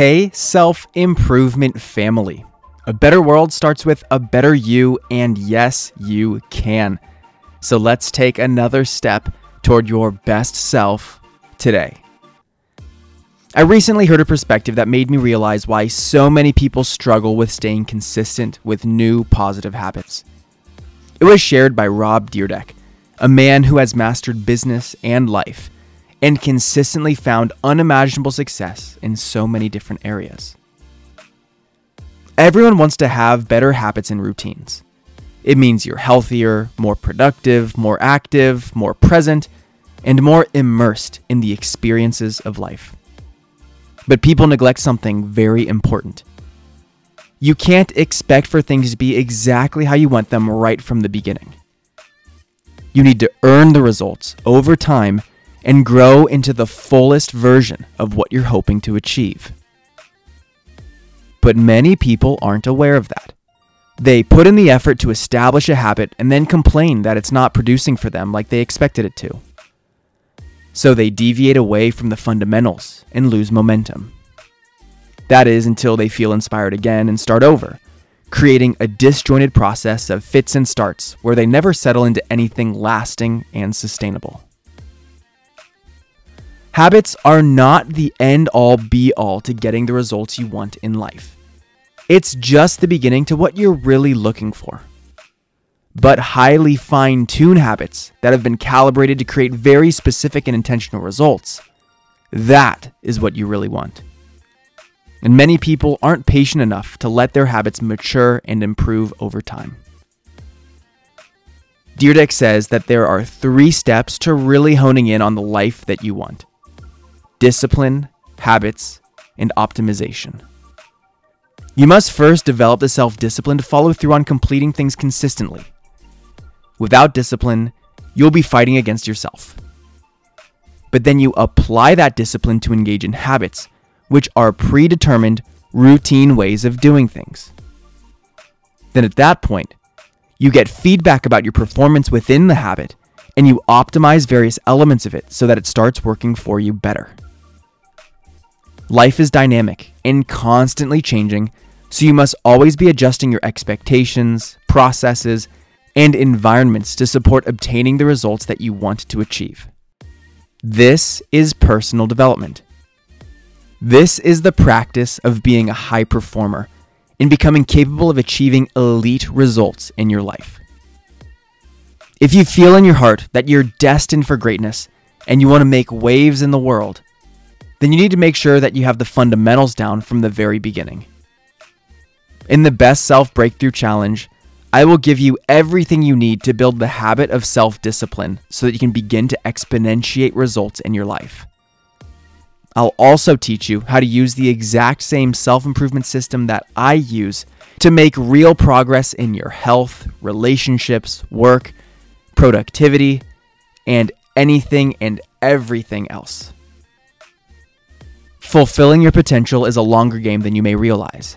Hey, self improvement family. A better world starts with a better you, and yes, you can. So let's take another step toward your best self today. I recently heard a perspective that made me realize why so many people struggle with staying consistent with new positive habits. It was shared by Rob Dyrdek, a man who has mastered business and life and consistently found unimaginable success in so many different areas. Everyone wants to have better habits and routines. It means you're healthier, more productive, more active, more present, and more immersed in the experiences of life. But people neglect something very important. You can't expect for things to be exactly how you want them right from the beginning. You need to earn the results over time and grow into the fullest version of what you're hoping to achieve. But many people aren't aware of that. They put in the effort to establish a habit and then complain that it's not producing for them like they expected it to. So they deviate away from the fundamentals and lose momentum. That is until they feel inspired again and start over, creating a disjointed process of fits and starts where they never settle into anything lasting and sustainable. Habits are not the end all be all to getting the results you want in life. It's just the beginning to what you're really looking for. But highly fine tuned habits that have been calibrated to create very specific and intentional results, that is what you really want. And many people aren't patient enough to let their habits mature and improve over time. Dyrdek says that there are three steps to really honing in on the life that you want discipline, habits, and optimization. You must first develop the self discipline to follow through on completing things consistently. Without discipline, you'll be fighting against yourself. But then you apply that discipline to engage in habits, which are predetermined, routine ways of doing things. Then at that point, you get feedback about your performance within the habit and you optimize various elements of it so that it starts working for you better. Life is dynamic and constantly changing, so you must always be adjusting your expectations, processes, and environments to support obtaining the results that you want to achieve. This is personal development. This is the practice of being a high performer and becoming capable of achieving elite results in your life. If you feel in your heart that you're destined for greatness and you want to make waves in the world, then you need to make sure that you have the fundamentals down from the very beginning. In the Best Self Breakthrough Challenge, I will give you everything you need to build the habit of self discipline so that you can begin to exponentiate results in your life. I'll also teach you how to use the exact same self improvement system that I use to make real progress in your health, relationships, work, productivity, and anything and everything else. Fulfilling your potential is a longer game than you may realize.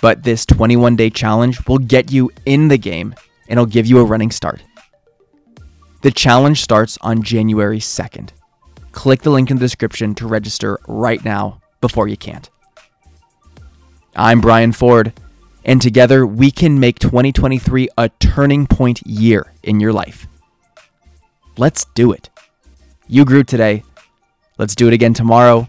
But this 21 day challenge will get you in the game and it'll give you a running start. The challenge starts on January 2nd. Click the link in the description to register right now before you can't. I'm Brian Ford, and together we can make 2023 a turning point year in your life. Let's do it. You grew today. Let's do it again tomorrow